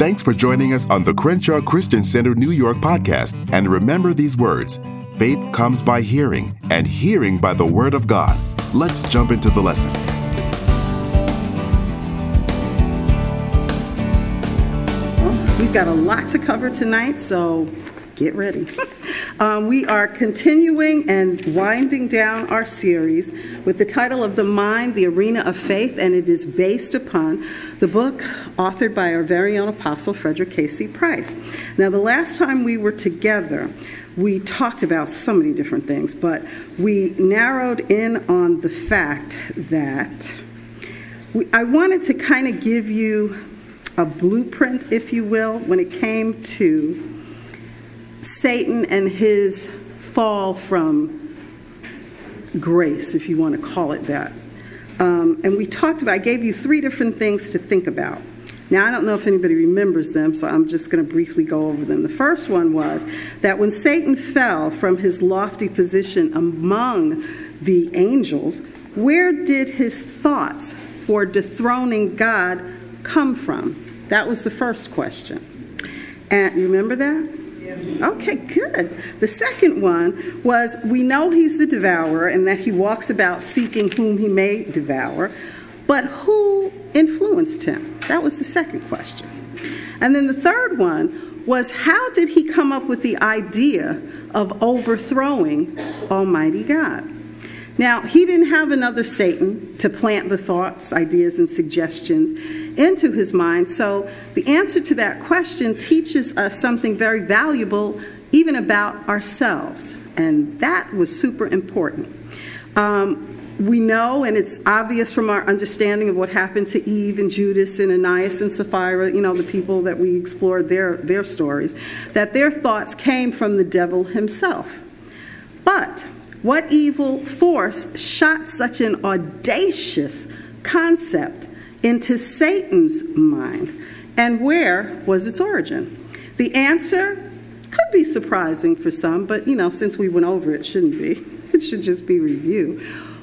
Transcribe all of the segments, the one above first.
Thanks for joining us on the Crenshaw Christian Center New York podcast. And remember these words faith comes by hearing, and hearing by the Word of God. Let's jump into the lesson. We've got a lot to cover tonight, so get ready. um, we are continuing and winding down our series with the title of The Mind, the Arena of Faith, and it is based upon the book authored by our very own apostle, Frederick K.C. Price. Now, the last time we were together, we talked about so many different things, but we narrowed in on the fact that we, I wanted to kind of give you a blueprint, if you will, when it came to Satan and his fall from grace, if you want to call it that. Um, and we talked about, I gave you three different things to think about. Now, I don't know if anybody remembers them, so I'm just going to briefly go over them. The first one was that when Satan fell from his lofty position among the angels, where did his thoughts for dethroning God come from? That was the first question. And you remember that? Okay, good. The second one was we know he's the devourer and that he walks about seeking whom he may devour, but who influenced him? That was the second question. And then the third one was how did he come up with the idea of overthrowing Almighty God? Now, he didn't have another Satan to plant the thoughts, ideas, and suggestions into his mind. So, the answer to that question teaches us something very valuable, even about ourselves. And that was super important. Um, we know, and it's obvious from our understanding of what happened to Eve and Judas and Ananias and Sapphira, you know, the people that we explored their, their stories, that their thoughts came from the devil himself. But what evil force shot such an audacious concept into Satan's mind? And where was its origin? The answer could be surprising for some, but you know, since we went over it, shouldn't be. It should just be review.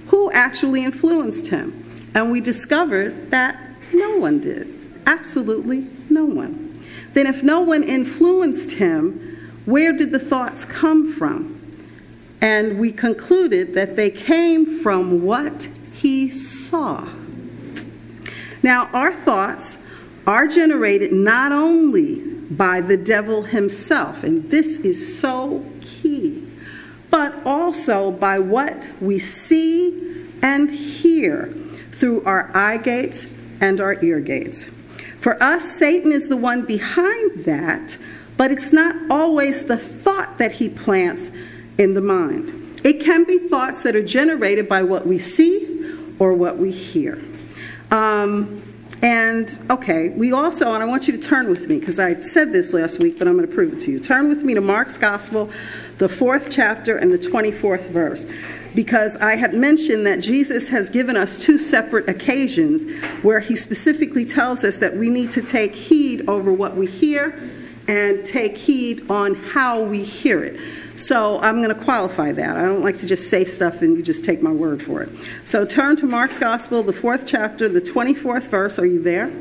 Who actually influenced him? And we discovered that no one did. Absolutely no one. Then, if no one influenced him, where did the thoughts come from? And we concluded that they came from what he saw. Now, our thoughts are generated not only by the devil himself, and this is so key, but also by what we see and hear through our eye gates and our ear gates. For us, Satan is the one behind that, but it's not always the thought that he plants in the mind. It can be thoughts that are generated by what we see or what we hear. Um, and okay, we also, and I want you to turn with me because I said this last week, but I'm going to prove it to you. Turn with me to Mark's Gospel, the fourth chapter and the 24th verse. Because I had mentioned that Jesus has given us two separate occasions where he specifically tells us that we need to take heed over what we hear and take heed on how we hear it. So I'm going to qualify that. I don't like to just say stuff and you just take my word for it. So turn to Mark's Gospel, the fourth chapter, the 24th verse. Are you there?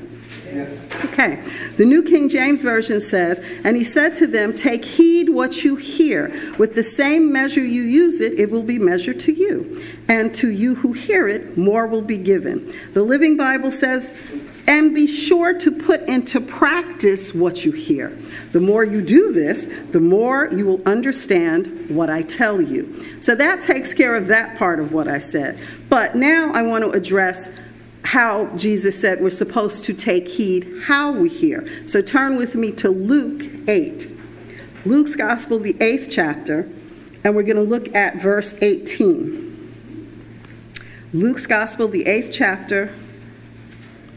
Okay. The New King James Version says, And he said to them, Take heed what you hear. With the same measure you use it, it will be measured to you. And to you who hear it, more will be given. The Living Bible says, And be sure to put into practice what you hear. The more you do this, the more you will understand what I tell you. So that takes care of that part of what I said. But now I want to address how Jesus said we're supposed to take heed how we hear. So turn with me to Luke 8. Luke's Gospel, the eighth chapter, and we're going to look at verse 18. Luke's Gospel, the eighth chapter,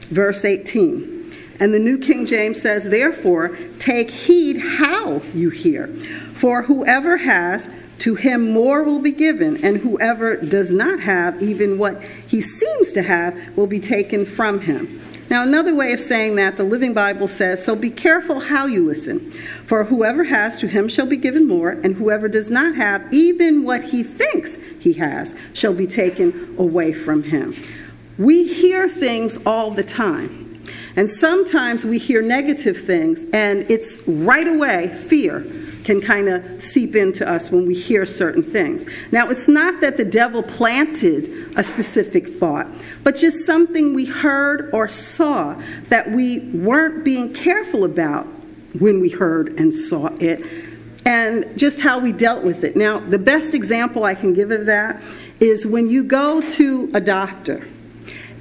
verse 18. And the New King James says, Therefore, take heed how you hear. For whoever has, to him more will be given, and whoever does not have, even what he seems to have, will be taken from him. Now, another way of saying that, the Living Bible says, So be careful how you listen. For whoever has, to him shall be given more, and whoever does not have, even what he thinks he has, shall be taken away from him. We hear things all the time. And sometimes we hear negative things, and it's right away fear can kind of seep into us when we hear certain things. Now, it's not that the devil planted a specific thought, but just something we heard or saw that we weren't being careful about when we heard and saw it, and just how we dealt with it. Now, the best example I can give of that is when you go to a doctor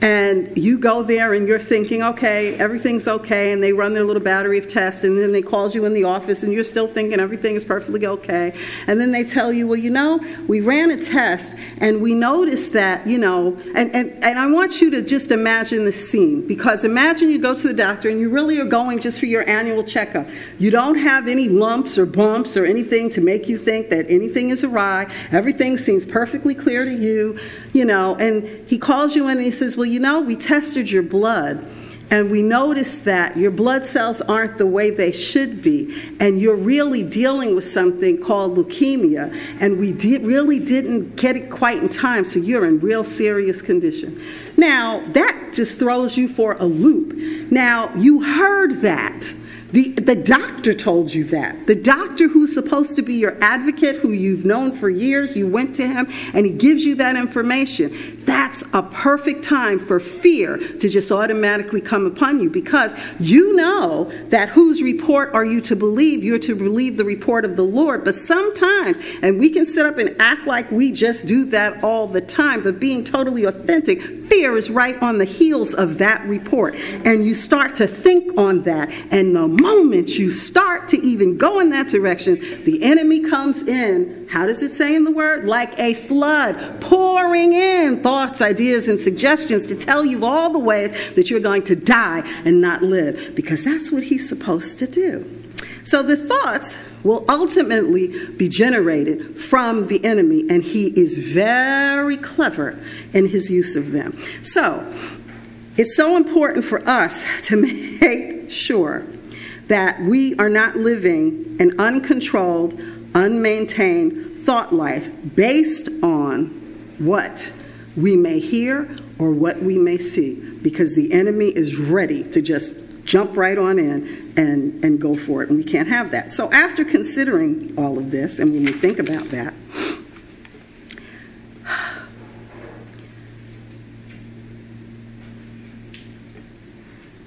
and you go there and you're thinking, okay, everything's okay, and they run their little battery of tests, and then they calls you in the office, and you're still thinking everything is perfectly okay. And then they tell you, well, you know, we ran a test, and we noticed that, you know, and, and, and I want you to just imagine the scene, because imagine you go to the doctor, and you really are going just for your annual checkup. You don't have any lumps or bumps or anything to make you think that anything is awry. Everything seems perfectly clear to you, you know, and he calls you in and he says, well, you know, we tested your blood and we noticed that your blood cells aren't the way they should be, and you're really dealing with something called leukemia, and we really didn't get it quite in time, so you're in real serious condition. Now, that just throws you for a loop. Now, you heard that. The, the doctor told you that. The doctor who's supposed to be your advocate, who you've known for years, you went to him and he gives you that information. That's a perfect time for fear to just automatically come upon you because you know that whose report are you to believe? You're to believe the report of the Lord. But sometimes, and we can sit up and act like we just do that all the time, but being totally authentic, fear is right on the heels of that report. And you start to think on that. And the moment you start to even go in that direction, the enemy comes in. How does it say in the word? Like a flood, pouring in thoughts, ideas, and suggestions to tell you all the ways that you're going to die and not live, because that's what he's supposed to do. So the thoughts will ultimately be generated from the enemy, and he is very clever in his use of them. So it's so important for us to make sure that we are not living an uncontrolled, unmaintained thought life based on what we may hear or what we may see, because the enemy is ready to just jump right on in and, and go for it, and we can't have that. So, after considering all of this, and when we think about that,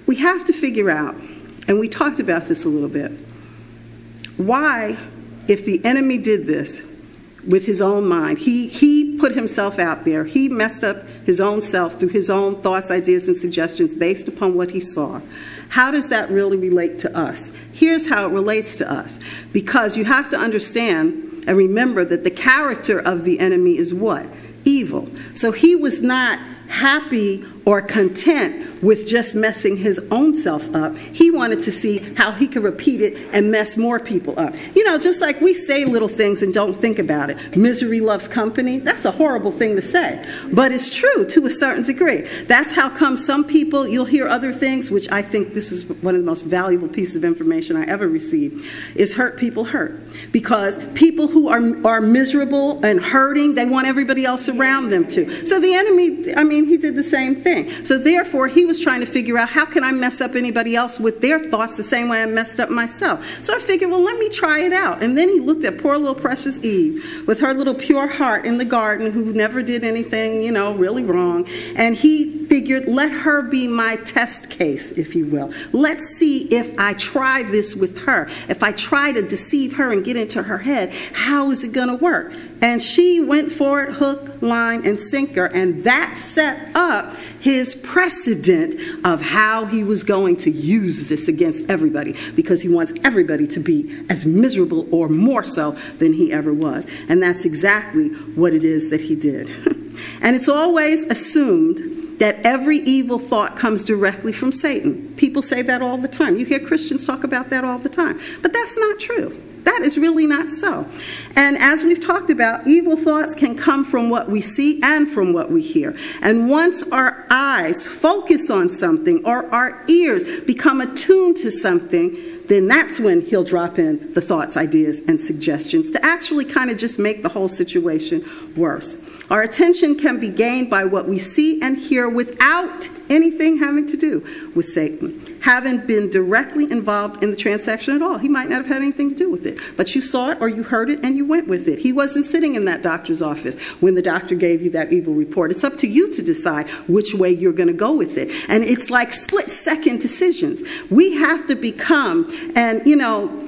we have to figure out and we talked about this a little bit. Why, if the enemy did this with his own mind, he, he put himself out there, he messed up his own self through his own thoughts, ideas, and suggestions based upon what he saw. How does that really relate to us? Here's how it relates to us. Because you have to understand and remember that the character of the enemy is what? Evil. So he was not happy or content with just messing his own self up. He wanted to see how he could repeat it and mess more people up. You know, just like we say little things and don't think about it. Misery loves company. That's a horrible thing to say, but it's true to a certain degree. That's how come some people, you'll hear other things, which I think this is one of the most valuable pieces of information I ever received, is hurt people hurt. Because people who are, are miserable and hurting, they want everybody else around them to. So the enemy, I mean, he did the same thing. So therefore, he was trying to figure out how can I mess up anybody else with their thoughts the same way I messed up myself. So I figured, well, let me try it out. And then he looked at poor little precious Eve with her little pure heart in the garden who never did anything, you know, really wrong. And he figured, let her be my test case, if you will. Let's see if I try this with her. If I try to deceive her and get into her head, how is it going to work? And she went for it hook, line, and sinker, and that set up his precedent of how he was going to use this against everybody because he wants everybody to be as miserable or more so than he ever was. And that's exactly what it is that he did. and it's always assumed that every evil thought comes directly from Satan. People say that all the time. You hear Christians talk about that all the time. But that's not true. That is really not so. And as we've talked about, evil thoughts can come from what we see and from what we hear. And once our eyes focus on something or our ears become attuned to something, then that's when he'll drop in the thoughts, ideas, and suggestions to actually kind of just make the whole situation worse. Our attention can be gained by what we see and hear without anything having to do with Satan. Having been directly involved in the transaction at all, he might not have had anything to do with it. But you saw it or you heard it and you went with it. He wasn't sitting in that doctor's office when the doctor gave you that evil report. It's up to you to decide which way you're going to go with it. And it's like split second decisions. We have to become, and you know,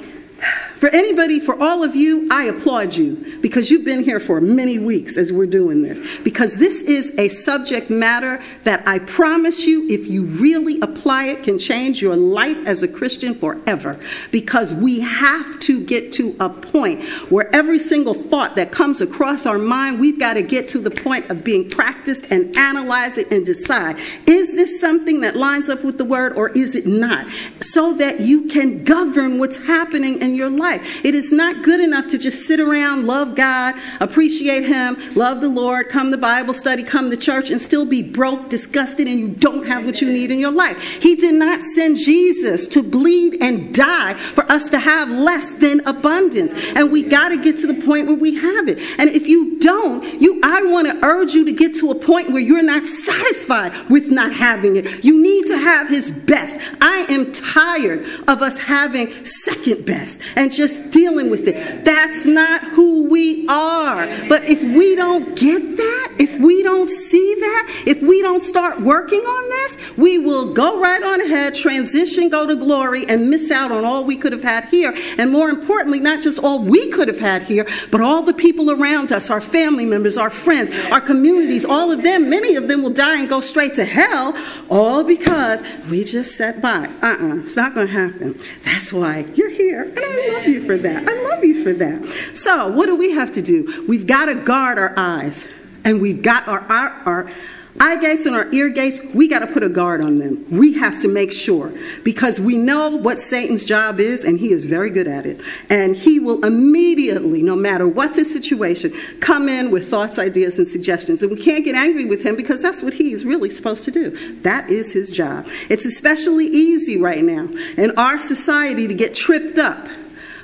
for anybody, for all of you, I applaud you because you've been here for many weeks as we're doing this. Because this is a subject matter that I promise you, if you really apply it, can change your life as a Christian forever. Because we have to get to a point where every single thought that comes across our mind, we've got to get to the point of being practiced and analyze it and decide is this something that lines up with the word or is it not? So that you can govern what's happening in your life life. It is not good enough to just sit around, love God, appreciate Him, love the Lord, come to Bible study, come to church, and still be broke, disgusted, and you don't have what you need in your life. He did not send Jesus to bleed and die for us to have less than abundance. And we got to get to the point where we have it. And if you don't, you I want to urge you to get to a point where you're not satisfied with not having it. You need to have his best. I am tired of us having second best and just dealing with it. That's not who we are. But if we don't get that, if we don't see that, if we don't start working on this, we will go right on ahead, transition, go to glory, and miss out on all we could have had here. And more importantly, not just all we could have had here, but all the people around us, our family members, our friends, our communities, all of them, many of them will die and go straight to hell, all because we just sat by. Uh uh-uh, uh, it's not going to happen. That's why you're here, and I love you you for that. I love you for that. So, what do we have to do? We've got to guard our eyes, and we've got our, our, our eye gates and our ear gates, we got to put a guard on them. We have to make sure because we know what Satan's job is, and he is very good at it. And he will immediately, no matter what the situation, come in with thoughts, ideas, and suggestions. And we can't get angry with him because that's what he's really supposed to do. That is his job. It's especially easy right now in our society to get tripped up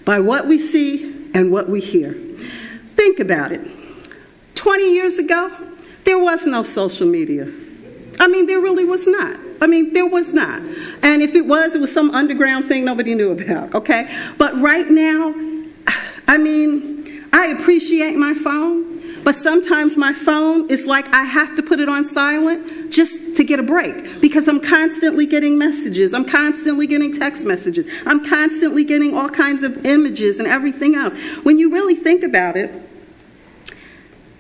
by what we see and what we hear. Think about it. 20 years ago, there was no social media. I mean, there really was not. I mean, there was not. And if it was, it was some underground thing nobody knew about, okay? But right now, I mean, I appreciate my phone, but sometimes my phone is like I have to put it on silent just to get a break because I'm constantly getting messages. I'm constantly getting text messages. I'm constantly getting all kinds of images and everything else. When you really think about it,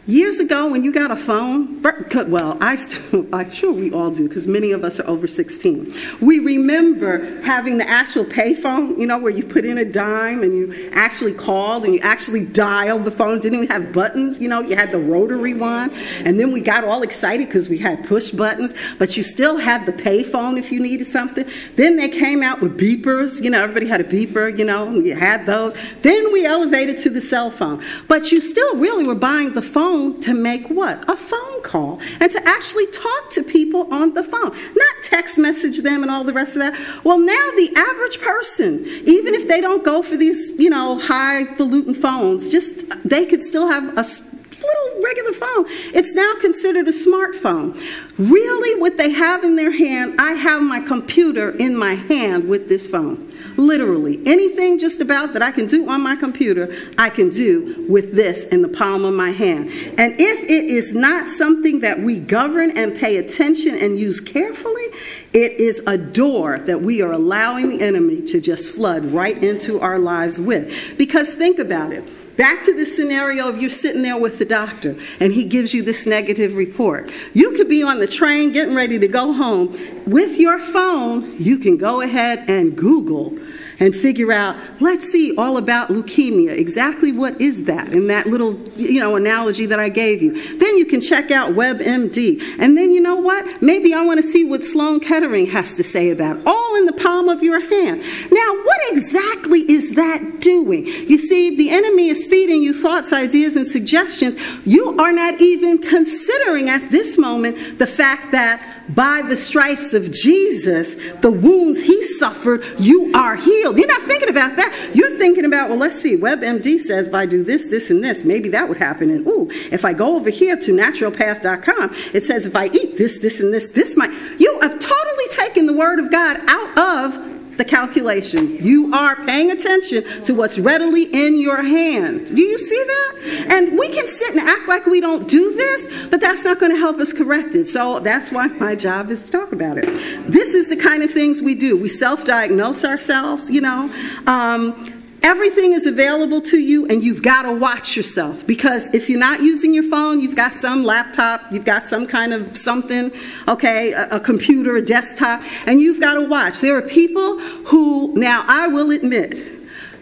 Years ago, when you got a phone, well, I still, I'm sure we all do, because many of us are over 16. We remember having the actual payphone, you know, where you put in a dime and you actually called and you actually dialed the phone. Didn't even have buttons, you know, you had the rotary one. And then we got all excited because we had push buttons, but you still had the payphone if you needed something. Then they came out with beepers, you know, everybody had a beeper, you know, you had those. Then we elevated to the cell phone. But you still really were buying the phone phone to make what? A phone call and to actually talk to people on the phone, not text message them and all the rest of that. Well, now the average person, even if they don't go for these, you know, highfalutin phones, just they could still have a little regular phone. It's now considered a smartphone. Really, what they have in their hand, I have my computer in my hand with this phone. Literally, anything just about that I can do on my computer, I can do with this in the palm of my hand. And if it is not something that we govern and pay attention and use carefully, it is a door that we are allowing the enemy to just flood right into our lives with. Because think about it. Back to the scenario of you're sitting there with the doctor and he gives you this negative report. You could be on the train getting ready to go home. With your phone, you can go ahead and Google and figure out, let's see all about leukemia. Exactly what is that in that little, you know, analogy that I gave you. Then you can check out WebMD. And then you know what? Maybe I want to see what Sloan Kettering has to say about it. All in the palm of your hand. Now, what exactly is that doing? You see, the enemy is feeding you thoughts, ideas, and suggestions. You are not even considering at this moment the fact that by the stripes of Jesus, the wounds he suffered, you are healed. You're not thinking about that. You're thinking about, well, let's see, WebMD says if I do this, this, and this, maybe that would happen. And ooh, if I go over here to naturopath.com, it says if I eat this, this, and this, this might. You have totally taken the word of God out of the calculation. You are paying attention to what's readily in your hand. Do you see that? And we can sit and act like we don't do this, but that's not going to help us correct it. So that's why my job is to talk about it. This is the kind of things we do. We self diagnose ourselves, you know. Um, Everything is available to you, and you've got to watch yourself because if you're not using your phone, you've got some laptop, you've got some kind of something, okay, a, a computer, a desktop, and you've got to watch. There are people who, now I will admit,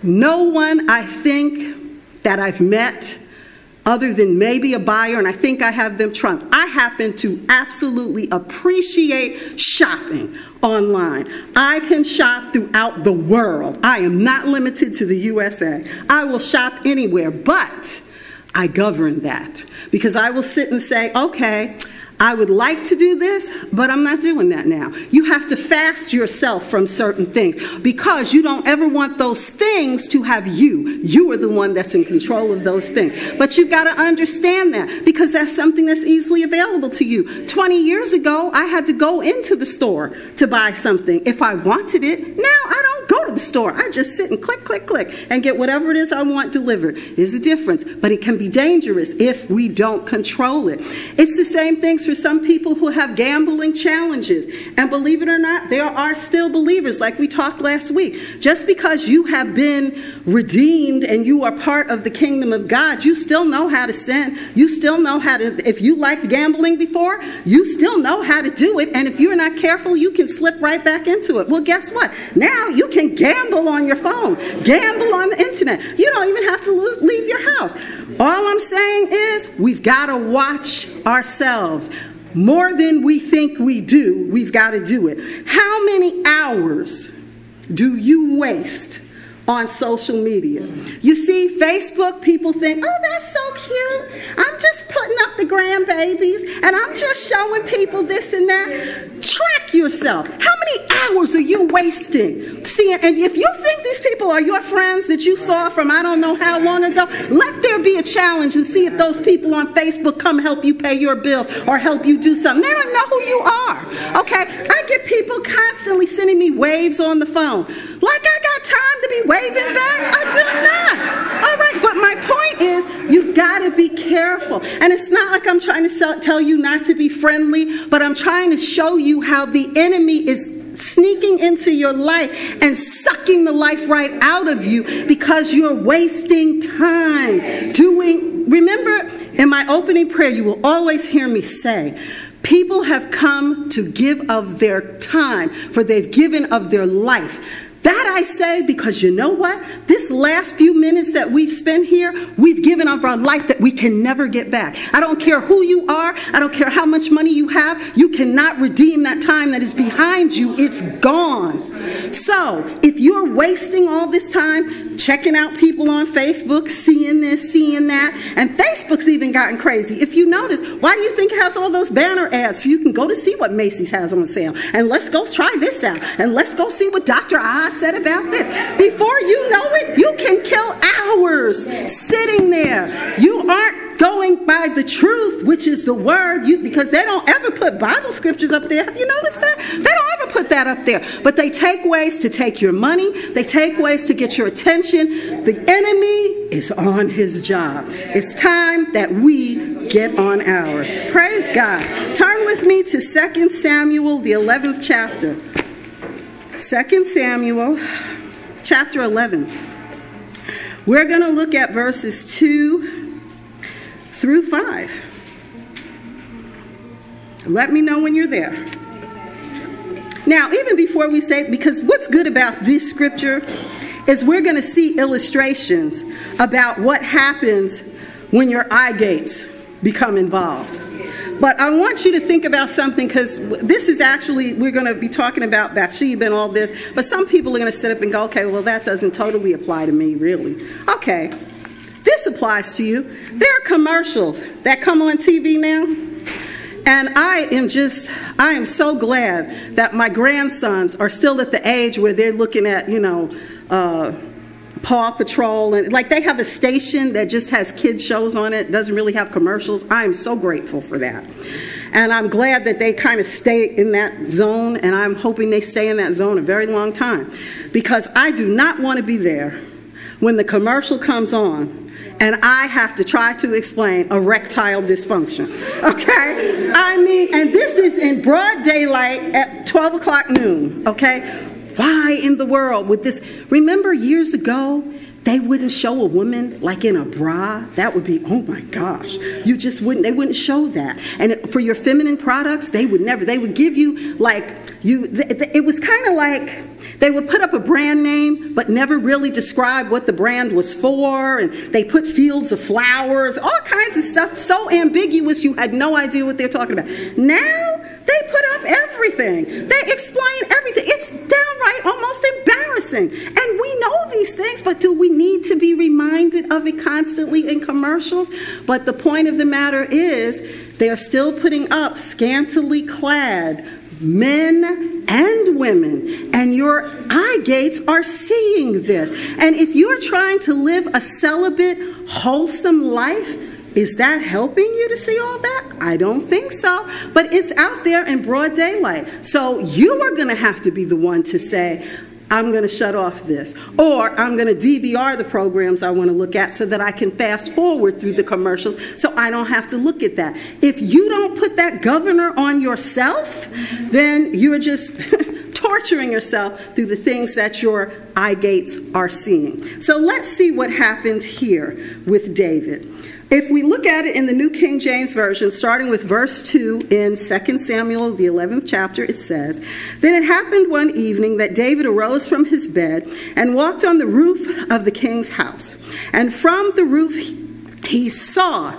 no one I think that I've met other than maybe a buyer, and I think I have them trumped. I happen to absolutely appreciate shopping online. I can shop throughout the world. I am not limited to the USA. I will shop anywhere, but I govern that because I will sit and say, okay, I would like to do this, but I'm not doing that now. You have to fast yourself from certain things because you don't ever want those things to have you. You are the one that's in control of those things. But you've got to understand that because that's something that's easily available to you. 20 years ago, I had to go into the store to buy something if I wanted it. Now I don't go to the store. I just sit and click, click, click and get whatever it is I want delivered. There's a difference, but it can be dangerous if we don't control it. It's the same things for some people who have gambling challenges. And believe it or not, there are still believers, like we talked last week. Just because you have been redeemed and you are part of the kingdom of God, you still know how to sin. You still know how to, if you liked gambling before, you still know how to do it. And if you're not careful, you can slip right back into it. Well, guess what? Now you can gamble on your phone, gamble on the internet. You don't even have to leave your house. All I'm saying is we've got to watch ourselves. More than we think we do, we've got to do it. How many hours do you waste on social media. You see, Facebook, people think, oh, that's so cute. I'm just putting up the grandbabies and I'm just showing people this and that. Track yourself. How many hours are you wasting? See, and if you think these people are your friends that you saw from I don't know how long ago, let there be a challenge and see if those people on Facebook come help you pay your bills or help you do something. They don't know who you are. Okay? I get people constantly sending me waves on the phone. Like to be waving back? I do not. All right, but my point is, you've got to be careful. And it's not like I'm trying to tell you not to be friendly, but I'm trying to show you how the enemy is sneaking into your life and sucking the life right out of you because you're wasting time doing. Remember, in my opening prayer, you will always hear me say, People have come to give of their time, for they've given of their life. That I say because you know what? This last few minutes that we've spent here, we've given of our life that we can never get back. I don't care who you are, I don't care how much money you have, you cannot redeem that time that is behind you. It's gone. So, if you're wasting all this time checking out people on Facebook, seeing this, seeing that, and Facebook's even gotten crazy. If you notice, why do you think it has all those banner ads? So you can go to see what Macy's has on sale. And let's go try this out. And let's go see what Dr. Oz said about this. Before you know it, you can kill hours sitting there. You aren't going by the truth, which is the word, you, because they don't ever put Bible scriptures up there. Have you noticed that? They don't ever put that up there. But they take ways to take your money, they take ways to get your attention. The enemy is on his job. It's time that we get on ours. Praise God. Turn with me to 2 Samuel, the 11th chapter. 2 Samuel chapter 11. We're going to look at verses 2 through 5. Let me know when you're there. Now, even before we say, because what's good about this scripture is we're going to see illustrations about what happens when your eye gates become involved. But I want you to think about something because this is actually, we're going to be talking about Bathsheba and all this, but some people are going to sit up and go, okay, well, that doesn't totally apply to me, really. Okay, this applies to you. There are commercials that come on TV now, And I am just, I am so glad that my grandsons are still at the age where they're looking at, you know, uh, Paw Patrol, and like they have a station that just has kids shows on it, doesn't really have commercials. I am so grateful for that. And I'm glad that they kind of stay in that zone, and I'm hoping they stay in that zone a very long time. Because I do not want to be there when the commercial comes on and I have to try to explain erectile dysfunction. Okay? I mean, and this is in broad daylight at 12 o'clock noon. Okay? Why in the world would this? Remember years ago, they wouldn't show a woman like in a bra. That would be, oh my gosh. You just wouldn't, they wouldn't show that. And for your feminine products, they would never, they would give you like, you, it was kind of like, they would put up a brand name, but never really describe what the brand was for, and they put fields of flowers, all kinds of stuff, so ambiguous you had no idea what they're talking about. Now, they put up everything. They explain everything. It's almost embarrassing. And we know these things, but do we need to be reminded of it constantly in commercials? But the point of the matter is, they're still putting up scantily clad men and women, and your eye gates are seeing this. And if you're trying to live a celibate, wholesome life, is that helping you to see all that? I don't think so. But it's out there in broad daylight. So you are going to have to be the one to say, I'm going to shut off this. Or I'm going to DVR the programs I want to look at so that I can fast forward through the commercials so I don't have to look at that. If you don't put that governor on yourself, then you're just torturing yourself through the things that your eye gates are seeing. So let's see what happened here with David. If we look at it in the New King James Version, starting with verse 2 in 2 Samuel, the 11th chapter, it says, Then it happened one evening that David arose from his bed and walked on the roof of the king's house. And from the roof he saw,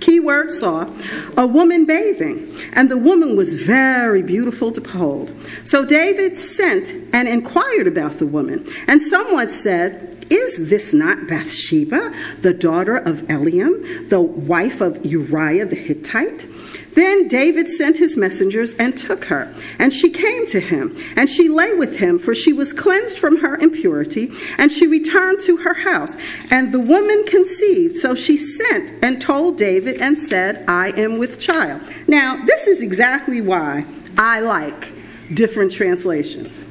key keyword saw, a woman bathing. And the woman was very beautiful to behold. So David sent and inquired about the woman. And someone said, is this not Bathsheba, the daughter of Eliam, the wife of Uriah the Hittite? Then David sent his messengers and took her, and she came to him, and she lay with him, for she was cleansed from her impurity, and she returned to her house. And the woman conceived, so she sent and told David and said, I am with child. Now, this is exactly why I like different translations.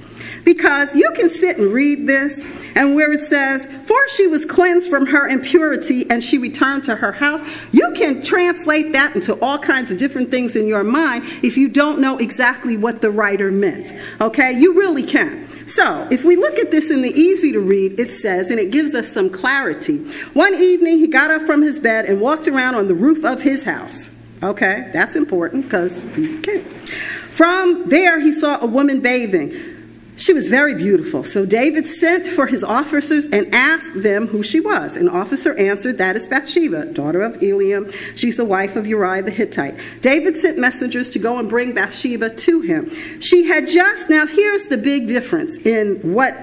Because you can sit and read this, and where it says, For she was cleansed from her impurity and she returned to her house, you can translate that into all kinds of different things in your mind if you don't know exactly what the writer meant. Okay? You really can. So, if we look at this in the easy to read, it says, and it gives us some clarity. One evening, he got up from his bed and walked around on the roof of his house. Okay, that's important because he's the king. From there, he saw a woman bathing. She was very beautiful. So David sent for his officers and asked them who she was. An officer answered, That is Bathsheba, daughter of Eliam. She's the wife of Uriah the Hittite. David sent messengers to go and bring Bathsheba to him. She had just, now here's the big difference in what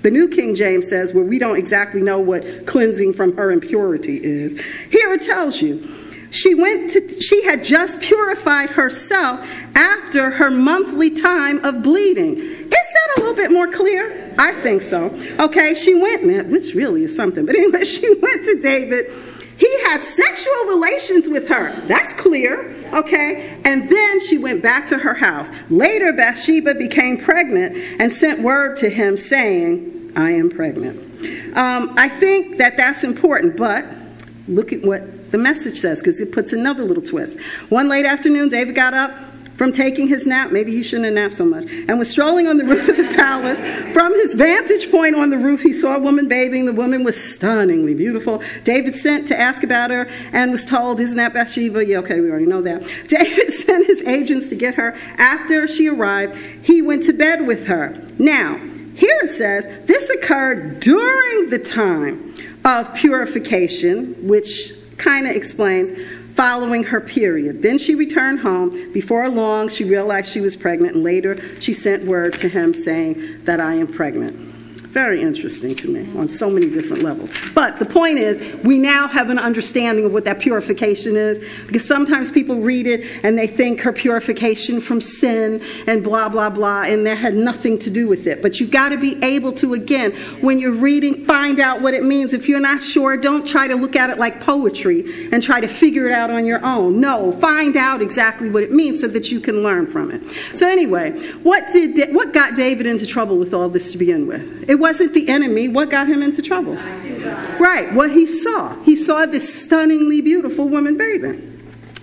the New King James says, where we don't exactly know what cleansing from her impurity is. Here it tells you. She went to she had just purified herself after her monthly time of bleeding Is that a little bit more clear? I think so. Okay, she went, man, which really is something. But anyway, she went to David. He had sexual relations with her. That's clear. Okay, and then she went back to her house. Later, Bathsheba became pregnant and sent word to him saying, I am pregnant. Um, I think that that's important, but look at what the message says because it puts another little twist. One late afternoon, David got up, from taking his nap, maybe he shouldn't have napped so much, and was strolling on the roof of the palace. From his vantage point on the roof, he saw a woman bathing. The woman was stunningly beautiful. David sent to ask about her and was told, Isn't that Bathsheba? Yeah, okay, we already know that. David sent his agents to get her. After she arrived, he went to bed with her. Now, here it says, this occurred during the time of purification, which kind of explains following her period. Then she returned home. Before long, she realized she was pregnant, and later she sent word to him saying that I am pregnant. Very interesting to me on so many different levels. But the point is, we now have an understanding of what that purification is because sometimes people read it and they think her purification from sin and blah, blah, blah, and that had nothing to do with it. But you've got to be able to, again, when you're reading, find out what it means. If you're not sure, don't try to look at it like poetry and try to figure it out on your own. No, find out exactly what it means so that you can learn from it. So, anyway, what, did, what got David into trouble with all this to begin with? It wasn't the enemy. What got him into trouble? Right, what he saw. He saw this stunningly beautiful woman bathing.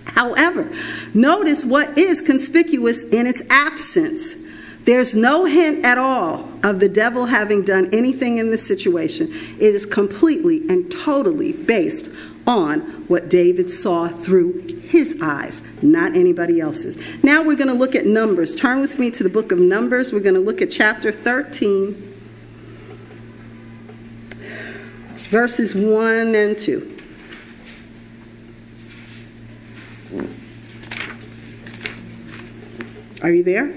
However, notice what is conspicuous in its absence. There's no hint at all of the devil having done anything in this situation. It is completely and totally based on what David saw through his eyes, not anybody else's. Now we're going to look at Numbers. Turn with me to the book of Numbers. We're going to look at chapter 13, verses 1 and 2. Are you there?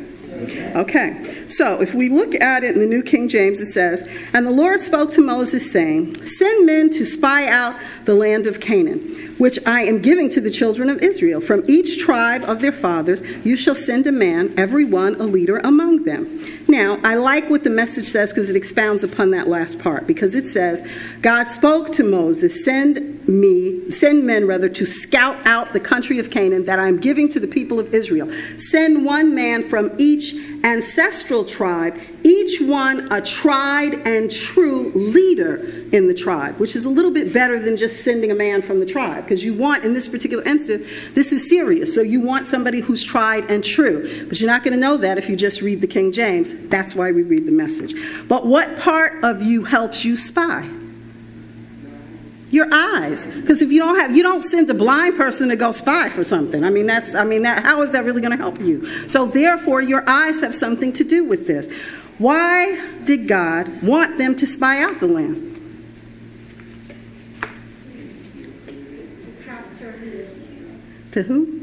Okay. So if we look at it in the New King James, it says, And the Lord spoke to Moses, saying, Send men to spy out the land of Canaan, which I am giving to the children of Israel. From each tribe of their fathers you shall send a man, every one a leader among them. Now, I like what the message says because it expounds upon that last part, because it says, God spoke to Moses, send me, send men rather, to scout out the country of Canaan that I am giving to the people of Israel. Send one man from each ancestral tribe, each one a tried and true leader in the tribe, which is a little bit better than just sending a man from the tribe, because you want, in this particular instance, this is serious. So you want somebody who's tried and true. But you're not going to know that if you just read the King James. That's why we read the message. But what part of you helps you spy? Your eyes. Because if you don't have you don't send a blind person to go spy for something. I mean that's i mean that how is that really going to help you? So therefore your eyes have something to do with this. Why did god want them to spy out the land to who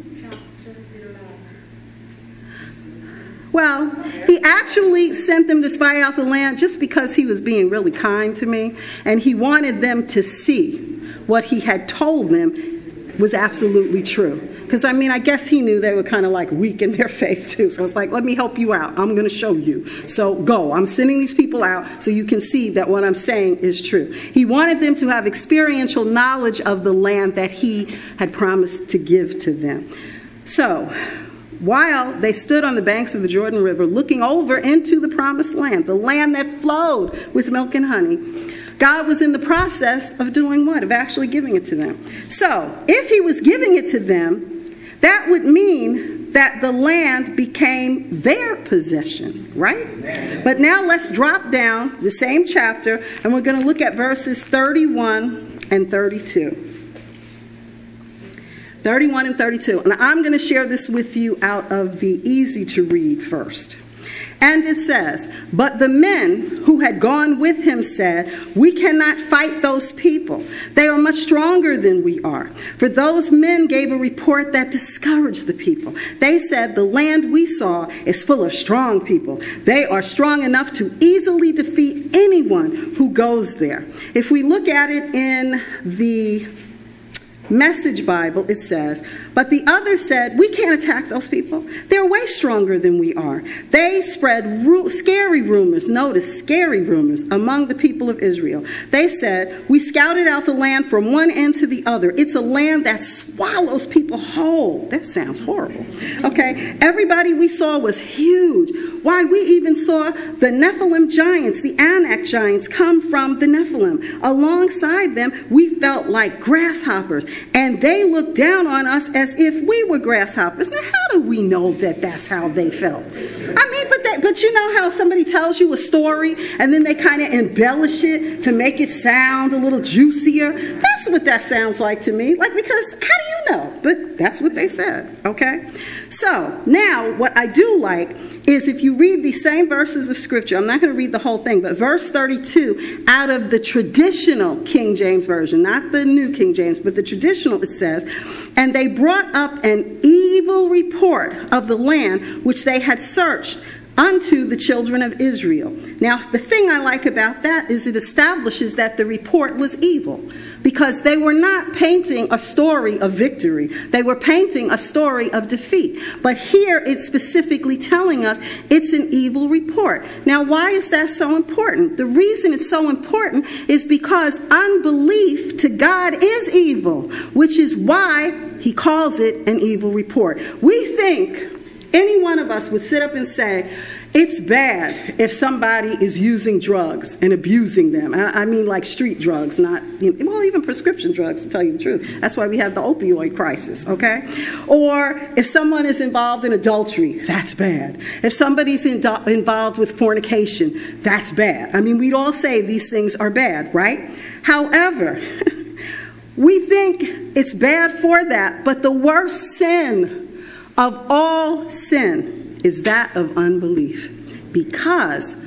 Well, he actually sent them to spy out the land just because he was being really kind to me, and he wanted them to see what he had told them was absolutely true. Because, I mean, I guess he knew they were kind of like weak in their faith, too. So it's like, let me help you out. I'm going to show you. So go. I'm sending these people out so you can see that what I'm saying is true. He wanted them to have experiential knowledge of the land that he had promised to give to them. So, while they stood on the banks of the Jordan River looking over into the promised land, the land that flowed with milk and honey. God was in the process of doing what? Of actually giving it to them. So, if He was giving it to them, that would mean that the land became their possession, right? But now let's drop down the same chapter and we're going to look at verses 31 and 32. 31 and 32. And I'm going to share this with you out of the easy to read first. And it says, But the men who had gone with him said, We cannot fight those people. They are much stronger than we are. For those men gave a report that discouraged the people. They said, The land we saw is full of strong people. They are strong enough to easily defeat anyone who goes there. If we look at it in the Message Bible, it says, But the other said, We can't attack those people. They're way stronger than we are. They spread ru- scary rumors, notice scary rumors, among the people of Israel. They said, We scouted out the land from one end to the other. It's a land that swallows people whole. That sounds horrible. Okay? Everybody we saw was huge. Why, we even saw the Nephilim giants, the Anak giants, come from the Nephilim. Alongside them, we felt like grasshoppers and they looked down on us as if we were grasshoppers. Now, how do we know that that's how they felt? I mean, but that, but you know how somebody tells you a story and then they kind of embellish it to make it sound a little juicier? That's what that sounds like to me. Like, because how do you know? But that's what they said, okay? So, now what I do like is if you read these same verses of scripture, I'm not going to read the whole thing, but verse 32 out of the traditional King James Version, not the New King James, but the traditional, it says, And they brought up an evil report of the land which they had searched unto the children of Israel. Now, the thing I like about that is it establishes that the report was evil because they were not painting a story of victory. They were painting a story of defeat. But here it's specifically telling us it's an evil report. Now, why is that so important? The reason it's so important is because unbelief to God is evil, which is why he calls it an evil report. We think any one of us would sit up and say, it's bad if somebody is using drugs and abusing them. I, mean, like street drugs, not, well, even prescription drugs, to tell you the truth. That's why we have the opioid crisis, okay? Or if someone is involved in adultery, that's bad. If somebody's in, involved with fornication, that's bad. I mean, we'd all say these things are bad, right? However, we think it's bad for that, but the worst sin of all sin is that of unbelief. Because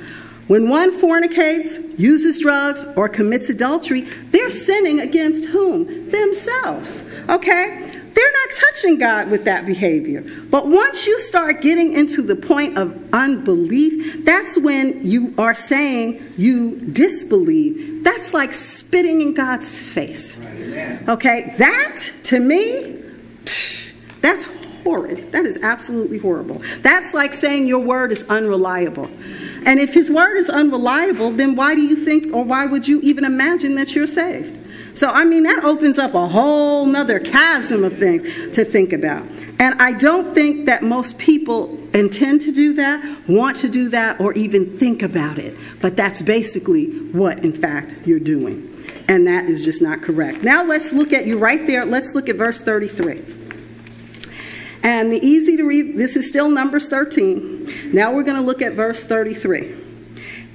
when one fornicates, uses drugs, or commits adultery, they're sinning against whom? Themselves. Okay? They're not touching God with that behavior. But once you start getting into the point of unbelief, that's when you are saying you disbelieve. That's like spitting in God's face. Okay? That, to me, that's horrid. That is absolutely horrible. That's like saying your word is unreliable. And if his word is unreliable, then why do you think or why would you even imagine that you're saved? So, I mean, that opens up a whole nother chasm of things to think about. And I don't think that most people intend to do that, want to do that, or even think about it. But that's basically what, in fact, you're doing. And that is just not correct. Now let's look at you right there. Let's look at verse 33. And the easy to read, this is still Numbers 13. Now we're going to look at verse 33.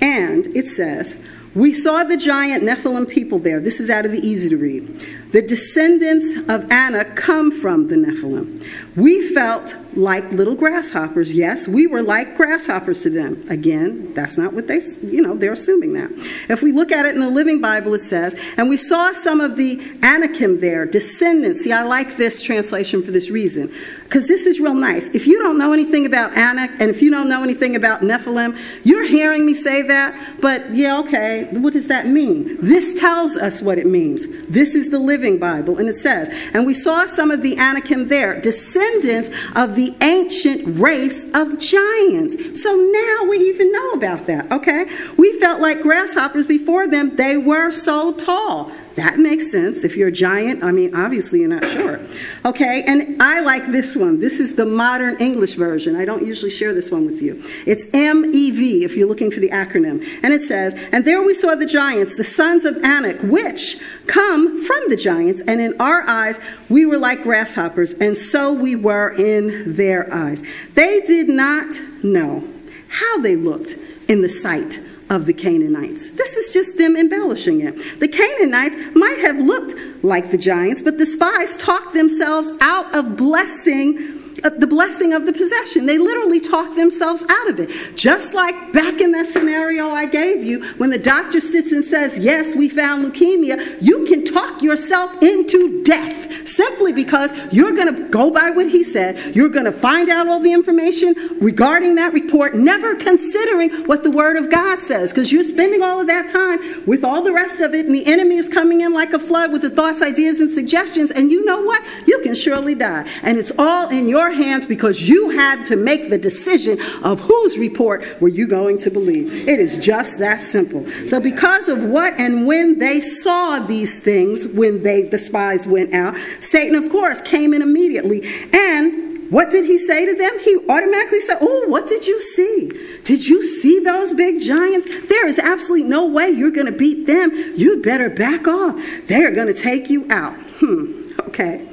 And it says, We saw the giant Nephilim people there. This is out of the easy to read. The descendants of Anak come from the Nephilim. We felt like little grasshoppers. Yes, we were like grasshoppers to them. Again, that's not what they, you know, they're assuming that. If we look at it in the Living Bible, it says, and we saw some of the Anakim there, descendants. See, I like this translation for this reason, because this is real nice. If you don't know anything about Anak, and if you don't know anything about Nephilim, you're hearing me say that, but yeah, okay, what does that mean? This tells us what it means. This is the Living Bible, and it says, and we saw some of the Anakim there, descendants of the ancient race of giants. So now we even know about that, okay? We felt like grasshoppers before them. They were so tall. That makes sense. If you're a giant, I mean, obviously you're not short. Okay, and I like this one. This is the modern English version. I don't usually share this one with you. It's MEV if you're looking for the acronym. And it says, And there we saw the giants, the sons of Anak, which come from the giants, and in our eyes we were like grasshoppers, and so we were in their eyes. They did not know how they looked in the sight of the Canaanites. This is just them embellishing it. The Canaanites might have looked like the giants, but the spies talked themselves out of blessing the blessing of the possession. They literally talk themselves out of it. Just like back in that scenario I gave you, when the doctor sits and says, Yes, we found leukemia, you can talk yourself into death simply because you're going to go by what he said. You're going to find out all the information regarding that report, never considering what the Word of God says, because you're spending all of that time with all the rest of it, and the enemy is coming in like a flood with the thoughts, ideas, and suggestions. And you know what? You can surely die. And it's all in your hands because you had to make the decision of whose report were you going to believe. It is just that simple. So because of what and when they saw these things, when they the spies went out, Satan of course came in immediately and what did he say to them? He automatically said, Oh, what did you see? Did you see those big giants? There is absolutely no way you're going to beat them. You better back off. They're going to take you out. Hmm, okay.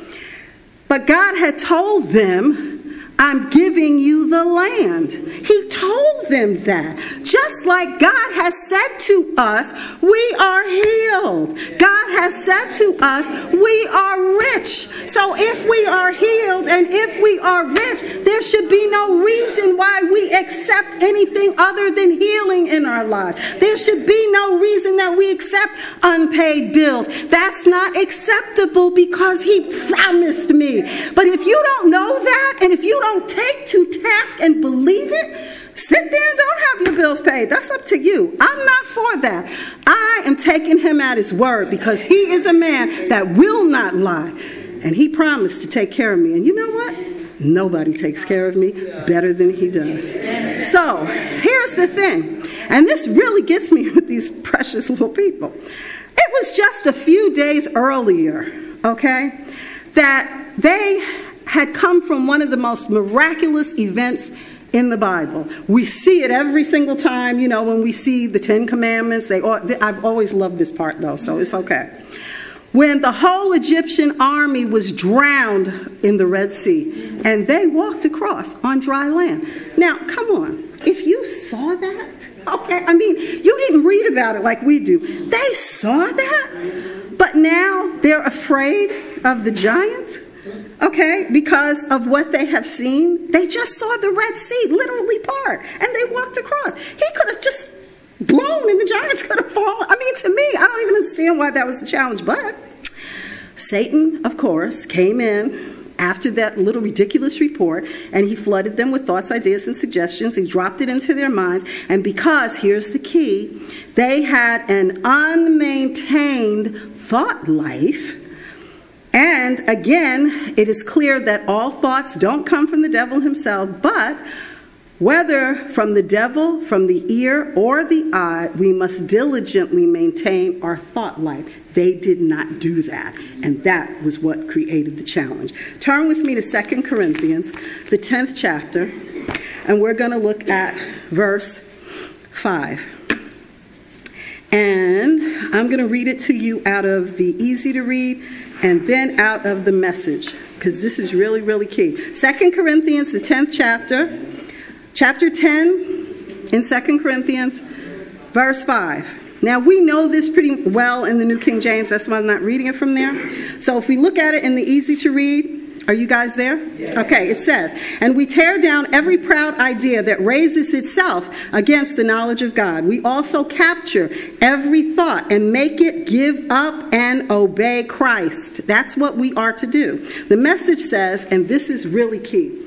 But God had told them I'm giving you the land. He told them that. Just like God has said to us, we are healed. God has said to us, we are rich. So if we are healed and if we are rich, there should be no reason why we accept anything other than healing in our lives. There should be no reason that we accept unpaid bills. That's not acceptable because He promised me. But if you don't know that and if you don't take to task and believe it, Sit there and don't have your bills paid. That's up to you. I'm not for that. I am taking him at his word because he is a man that will not lie. And he promised to take care of me. And you know what? Nobody takes care of me better than he does. So here's the thing, and this really gets me with these precious little people. It was just a few days earlier, okay, that they had come from one of the most miraculous events in the Bible. We see it every single time, you know, when we see the Ten Commandments. They, I've always loved this part though, so it's okay. When the whole Egyptian army was drowned in the Red Sea and they walked across on dry land. Now, come on, if you saw that, okay, I mean, you didn't read about it like we do. They saw that, but now they're afraid of the giants okay, because of what they have seen. They just saw the Red Sea literally part and they walked across. He could have just blown and the giants could have fallen. I mean, to me, I don't even understand why that was a challenge, but Satan, of course, came in after that little ridiculous report and he flooded them with thoughts, ideas, and suggestions. He dropped it into their minds. And because, here's the key, they had an unmaintained thought life and again, it is clear that all thoughts don't come from the devil himself, but whether from the devil, from the ear, or the eye, we must diligently maintain our thought life. They did not do that, and that was what created the challenge. Turn with me to 2 Corinthians, the 10th chapter, and we're going to look at verse 5. And I'm going to read it to you out of the easy to read and then out of the message, because this is really, really key. Second Corinthians, the 10th chapter, chapter 10 in Second Corinthians, verse 5. Now, we know this pretty well in the New King James, that's why I'm not reading it from there. So, if we look at it in the easy to read, are you guys there? Okay, it says, And we tear down every proud idea that raises itself against the knowledge of God. We also capture every thought and make it give up and obey Christ. That's what we are to do. The message says, and this is really key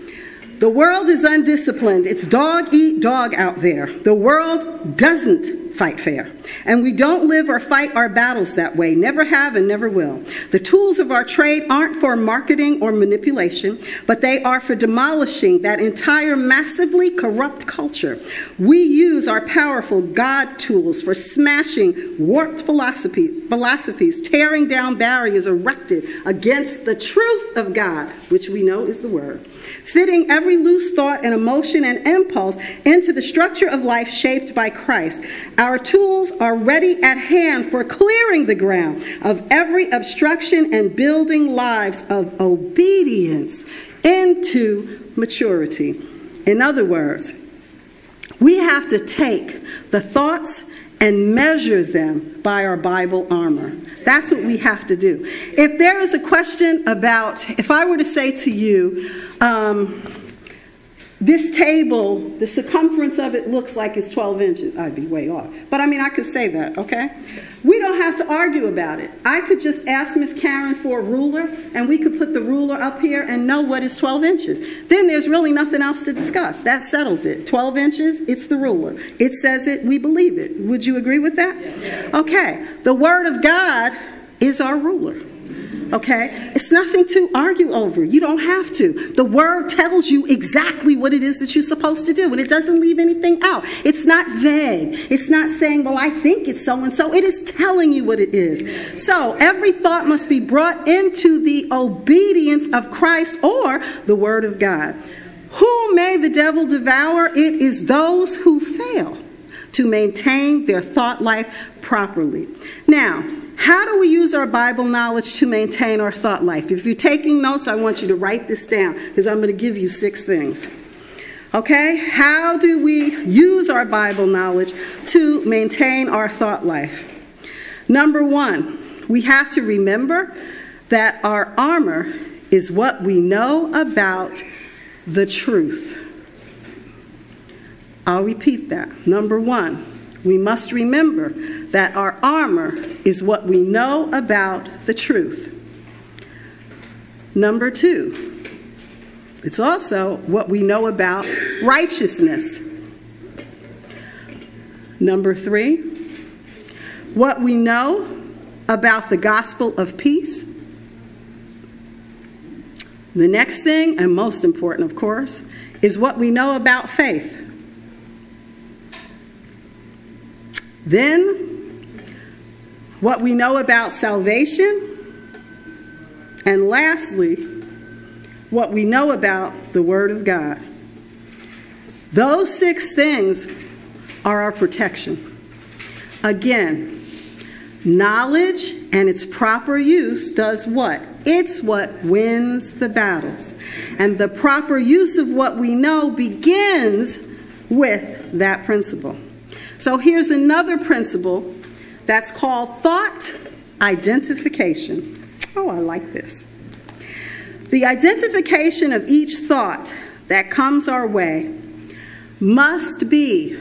the world is undisciplined. It's dog eat dog out there. The world doesn't fight fair. And we don't live or fight our battles that way, never have and never will. The tools of our trade aren't for marketing or manipulation, but they are for demolishing that entire massively corrupt culture. We use our powerful God tools for smashing warped philosophy, philosophies, tearing down barriers erected against the truth of God, which we know is the Word fitting every loose thought and emotion and impulse into the structure of life shaped by Christ. Tools are ready at hand for clearing the ground of every obstruction and building lives of obedience into maturity. In other words, we have to take the thoughts and measure them by our Bible armor. That's what we have to do. If there is a question about, if I were to say to you, um, this table, the circumference of it looks like it's 12 inches. I'd be way off. But I mean, I could say that, okay? We don't have to argue about it. I could just ask Miss Karen for a ruler, and we could put the ruler up here and know what is 12 inches. Then there's really nothing else to discuss. That settles it. 12 inches, it's the ruler. It says it, we believe it. Would you agree with that? Okay. The Word of God is our ruler. Okay? It's nothing to argue over. You don't have to. The word tells you exactly what it is that you're supposed to do, and it doesn't leave anything out. It's not vague. It's not saying, well, I think it's so and so. It is telling you what it is. So every thought must be brought into the obedience of Christ or the word of God. Who may the devil devour? It is those who fail to maintain their thought life properly. Now, how do we use our Bible knowledge to maintain our thought life? If you're taking notes, I want you to write this down because I'm going to give you six things. Okay? How do we use our Bible knowledge to maintain our thought life? Number one, we have to remember that our armor is what we know about the truth. I'll repeat that. Number one, we must remember that our armor is what we know about the truth. Number two, it's also what we know about righteousness. Number three, what we know about the gospel of peace. The next thing, and most important, of course, is what we know about faith. Then, what we know about salvation. And lastly, what we know about the Word of God. Those six things are our protection. Again, knowledge and its proper use does what? It's what wins the battles. And the proper use of what we know begins with that principle. So here's another principle that's called thought identification. Oh, I like this. The identification of each thought that comes our way must be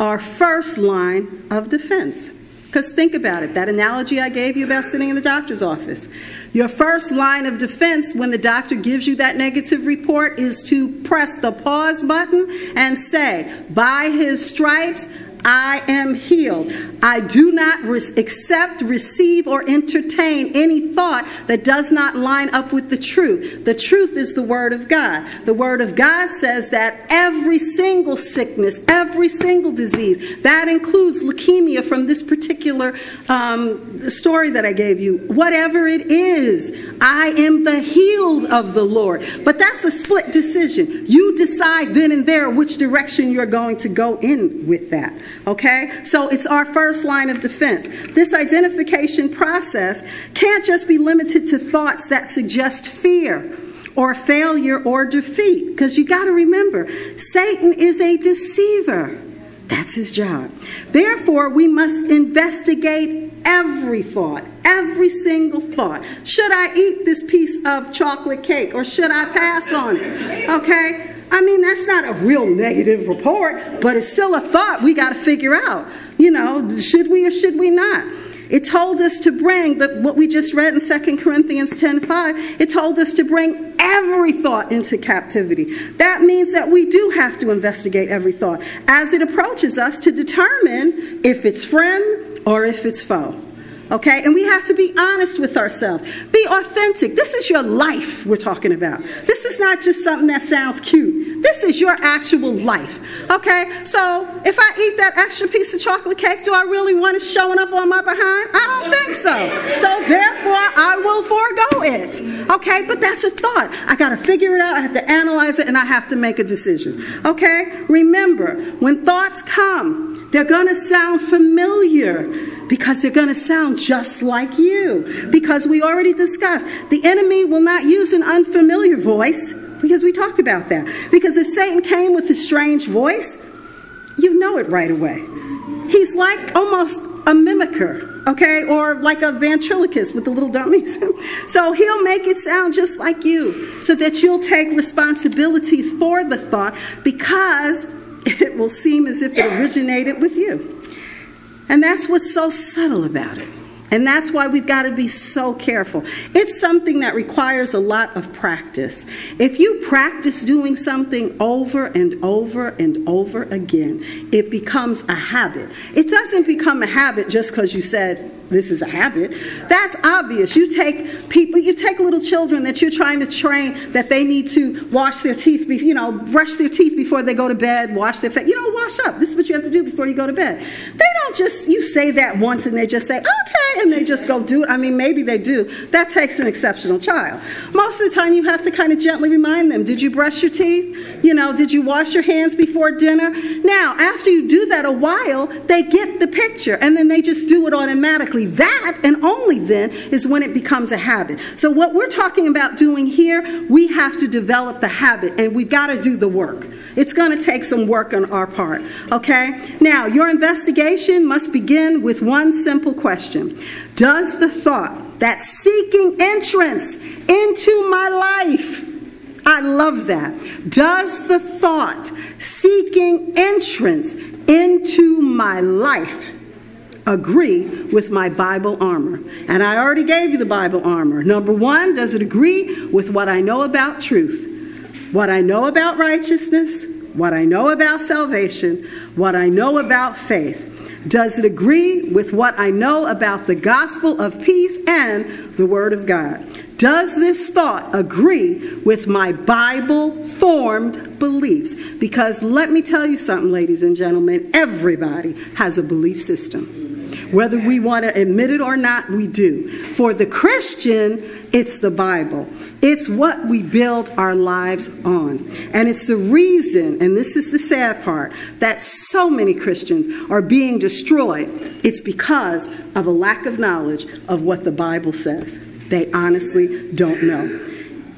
our first line of defense. Because think about it that analogy I gave you about sitting in the doctor's office. Your first line of defense when the doctor gives you that negative report is to press the pause button and say, By his stripes, I am healed. I do not re- accept, receive, or entertain any thought that does not line up with the truth. The truth is the Word of God. The Word of God says that every single sickness, every single disease, that includes leukemia from this particular um, story that I gave you, whatever it is, I am the healed of the Lord. But that's a split decision. You decide then and there which direction you're going to go in with that. Okay? So it's our first line of defense. This identification process can't just be limited to thoughts that suggest fear or failure or defeat. Because you got to remember, Satan is a deceiver. That's his job. Therefore, we must investigate every thought, every single thought. Should I eat this piece of chocolate cake or should I pass on it? Okay? I mean, that's not a real negative report, but it's still a thought we got to figure out. You know, should we or should we not? It told us to bring the, what we just read in 2 Corinthians 10:5. It told us to bring every thought into captivity. That means that we do have to investigate every thought as it approaches us to determine if it's friend or if it's foe. Okay? And we have to be honest with ourselves. Be authentic. This is your life we're talking about. This is not just something that sounds cute. This is your actual life. Okay? So if I eat that extra piece of chocolate cake, do I really want it showing up on my behind? I don't think so. So therefore, I will forego it. Okay? But that's a thought. I got to figure it out. I have to analyze it and I have to make a decision. Okay? Remember, when thoughts come, they're going to sound familiar because they're going to sound just like you. Because we already discussed the enemy will not use an unfamiliar voice because we talked about that. Because if Satan came with a strange voice, you know it right away. He's like almost a mimicker, okay, or like a ventriloquist with the little dummies. so he'll make it sound just like you so that you'll take responsibility for the thought because it will seem as if it originated with you. And that's what's so subtle about it. And that's why we've got to be so careful. It's something that requires a lot of practice. If you practice doing something over and over and over again, it becomes a habit. It doesn't become a habit just because you said, this is a habit. That's obvious. You take people, you take little children that you're trying to train that they need to wash their teeth, you know, brush their teeth before they go to bed, wash their face. You know, wash up. This is what you have to do before you go to bed. They don't just, you say that once and they just say, okay, and they just go do it. I mean, maybe they do. That takes an exceptional child. Most of the time, you have to kind of gently remind them, did you brush your teeth? You know, did you wash your hands before dinner? Now, after you do that a while, they get the picture and then they just do it automatically that and only then is when it becomes a habit. So, what we're talking about doing here, we have to develop the habit and we've got to do the work. It's going to take some work on our part, okay? Now, your investigation must begin with one simple question Does the thought that seeking entrance into my life, I love that. Does the thought seeking entrance into my life agree with my Bible armor? And I already gave you the Bible armor. Number one, does it agree with what I know about truth? What I know about righteousness? what I know about salvation, what I know about faith. Does it agree with what I know about the gospel of peace and the Word of God? Does this thought agree with my Bible formed beliefs? Because let me tell you something, ladies and gentlemen, everybody has a belief system. Whether we want to admit it or not, we do. For the Christian, it's the Bible. It's what we build our lives on. And it's the reason, and this is the sad part, that so many Christians are being destroyed. It's because of a lack of knowledge of what the Bible says. They honestly don't know.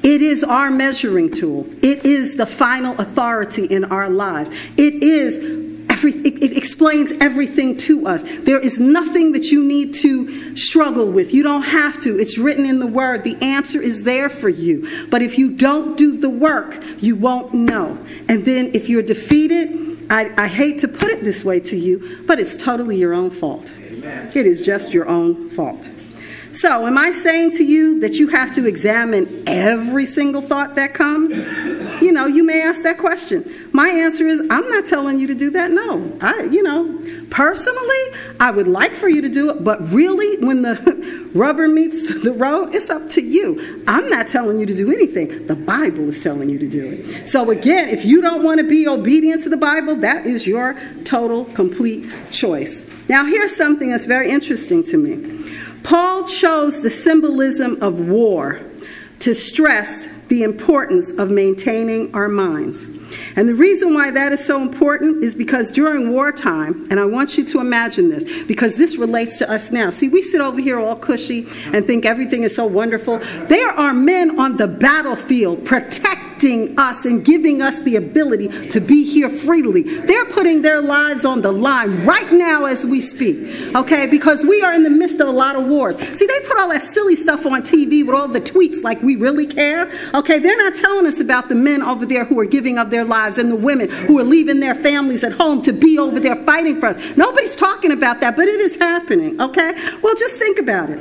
It is our measuring tool. It is the final authority in our lives. It is every, it, it explains everything to us. There is nothing that you need to struggle with. You don't have to. It's written in the Word. The answer is there for you. But if you don't do the work, you won't know. And then if you're defeated, I, I hate to put it this way to you, but it's totally your own fault. Amen. It is just your own fault. So, am I saying to you that you have to examine every single thought that comes? You know, you may ask that question. My answer is I'm not telling you to do that. No. I, you know, personally, I would like for you to do it, but really, when the rubber meets the road, it's up to you. I'm not telling you to do anything. The Bible is telling you to do it. So, again, if you don't want to be obedient to the Bible, that is your total, complete choice. Now, here's something that's very interesting to me. Paul chose the symbolism of war to stress the importance of maintaining our minds. And the reason why that is so important is because during wartime, and I want you to imagine this, because this relates to us now. See, we sit over here all cushy and think everything is so wonderful. There are men on the battlefield protecting protecting us and giving us the ability to be here freely. They're putting their lives on the line right now as we speak, okay? Because we are in the midst of a lot of wars. See, they put all that silly stuff on TV with all the tweets like we really care, okay? They're not telling us about the men over there who are giving up their lives and the women who are leaving their families at home to be over there fighting for us. Nobody's talking about that, but it is happening, okay? Well, just think about it.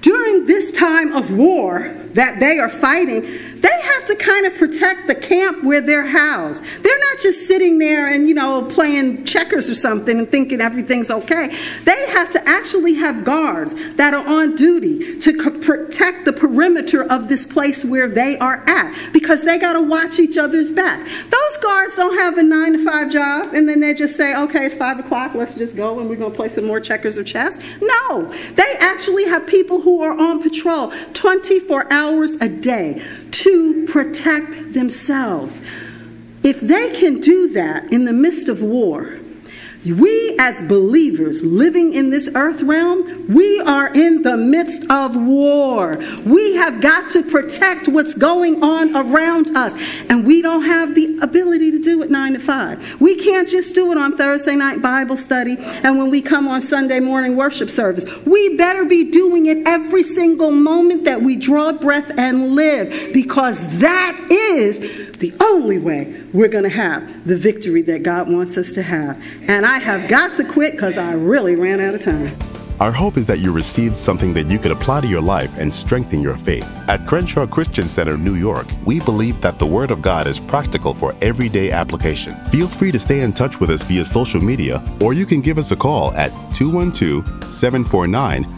During this time of war that they are fighting, they have to kind of protect the camp where they're housed. They're not just sitting there and, you know, playing checkers or something and thinking everything's okay. They have to actually have guards that are on duty to protect the perimeter of this place where they are at because they got to watch each other's back. Those guards don't have a nine to five job and then they just say, okay, it's five o'clock, let's just go and we're going to play some more checkers or chess. No, they actually have people who are on patrol 24 hours a day to protect themselves. If they can do that in the midst of war, we, as believers living in this earth realm, we are in the midst of war. We have got to protect what's going on around us. And we don't have the ability to do it nine to five. We can't just do it on Thursday night Bible study and when we come on Sunday morning worship service. We better be doing it every single moment that we draw breath and live because that is the only way we're going to have the victory that God wants us to have. And I have got to quit because I really ran out of time. Our hope is that you received something that you could apply to your life and strengthen your faith. At Crenshaw Christian Center, New York, we believe that the Word of God is practical for everyday application. Feel free to stay in touch with us via social media, or you can give us a call at 212 749